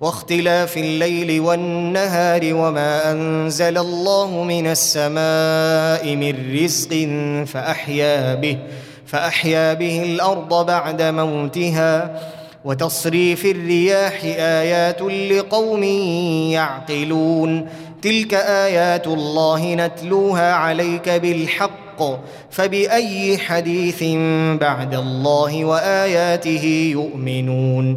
واختلاف الليل والنهار وما أنزل الله من السماء من رزق فأحيا به فأحيا به الأرض بعد موتها. وتصريف الرياح آيات لقوم يعقلون. تلك آيات الله نتلوها عليك بالحق فبأي حديث بعد الله وآياته يؤمنون.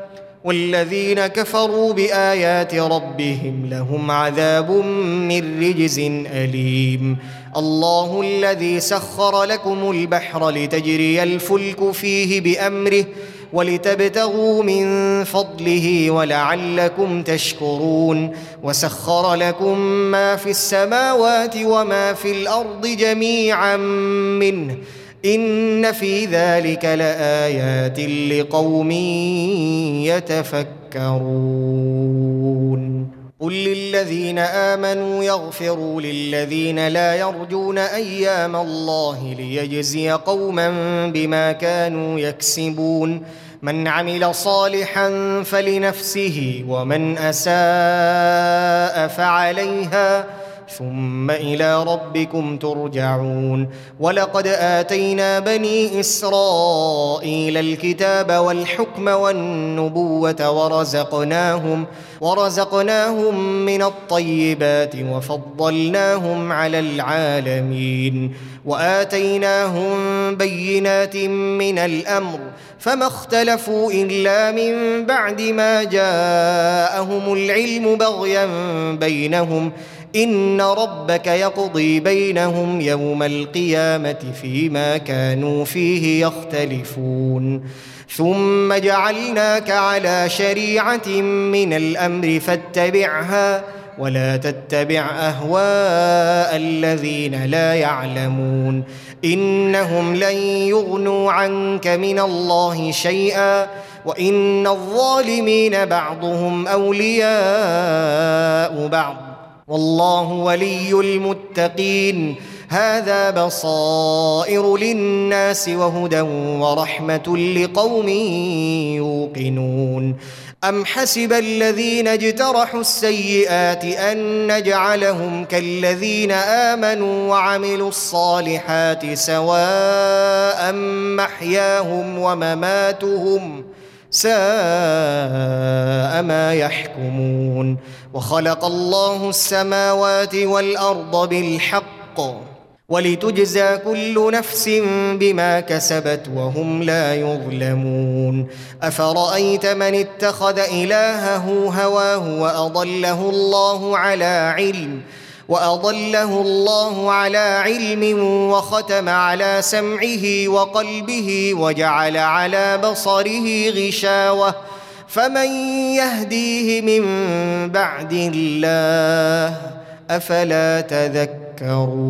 والذين كفروا بآيات ربهم لهم عذاب من رجز أليم. الله الذي سخر لكم البحر لتجري الفلك فيه بأمره ولتبتغوا من فضله ولعلكم تشكرون. وسخر لكم ما في السماوات وما في الأرض جميعا منه. إن في ذلك لآيات لقوم يتفكرون. قل للذين آمنوا يغفروا للذين لا يرجون أيام الله ليجزي قوما بما كانوا يكسبون. من عمل صالحا فلنفسه ومن أساء فعليها ثم إلى ربكم ترجعون. ولقد آتينا بني إسرائيل الكتاب والحكم والنبوة ورزقناهم ورزقناهم من الطيبات وفضلناهم على العالمين. وآتيناهم بينات من الأمر فما اختلفوا إلا من بعد ما جاءهم العلم بغيا بينهم. إن ربك يقضي بينهم يوم القيامة فيما كانوا فيه يختلفون. ثم جعلناك على شريعة من الأمر فاتبعها ولا تتبع أهواء الذين لا يعلمون. إنهم لن يغنوا عنك من الله شيئا وإن الظالمين بعضهم أولياء بعض. والله ولي المتقين. هذا بصائر للناس وهدى ورحمة لقوم يوقنون. أم حسب الذين اجترحوا السيئات أن نجعلهم كالذين آمنوا وعملوا الصالحات سواء محياهم ومماتهم ساء ما يحكمون وخلق الله السماوات والأرض بالحق ولتجزى كل نفس بما كسبت وهم لا يظلمون أفرأيت من اتخذ إلهه هواه وأضله الله على علم وأضله الله على علم وختم على سمعه وقلبه وجعل على بصره غشاوة فمن يهديه من بعد الله أفلا تذكرون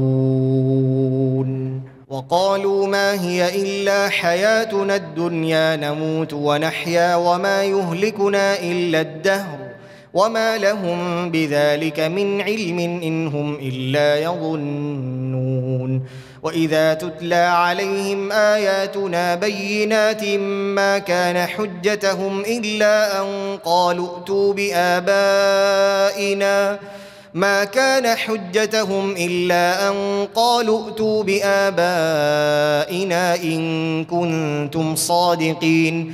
وقالوا ما هي إلا حياتنا الدنيا نموت ونحيا وما يهلكنا إلا الدهر وما لهم بذلك من علم ان هم الا يظنون واذا تتلى عليهم اياتنا بينات ما كان حجتهم الا ان قالوا ائتوا بابائنا ما كان حجتهم الا ان قالوا ائتوا بابائنا ان كنتم صادقين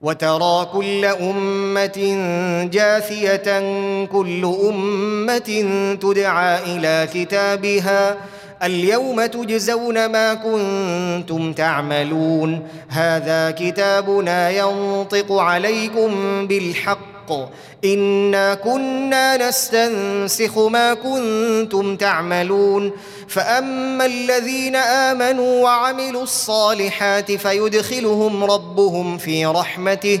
وترى كل أمة جاثية كل أمة تدعى إلى كتابها. اليوم تجزون ما كنتم تعملون. هذا كتابنا ينطق عليكم بالحق. انا كنا نستنسخ ما كنتم تعملون. فاما الذين امنوا وعملوا الصالحات فيدخلهم ربهم في رحمته.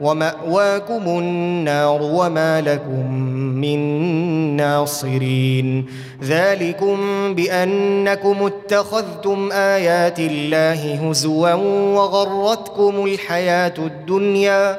ومأواكم النار وما لكم من ناصرين. ذلكم بأنكم اتخذتم آيات الله هزوا وغرتكم الحياة الدنيا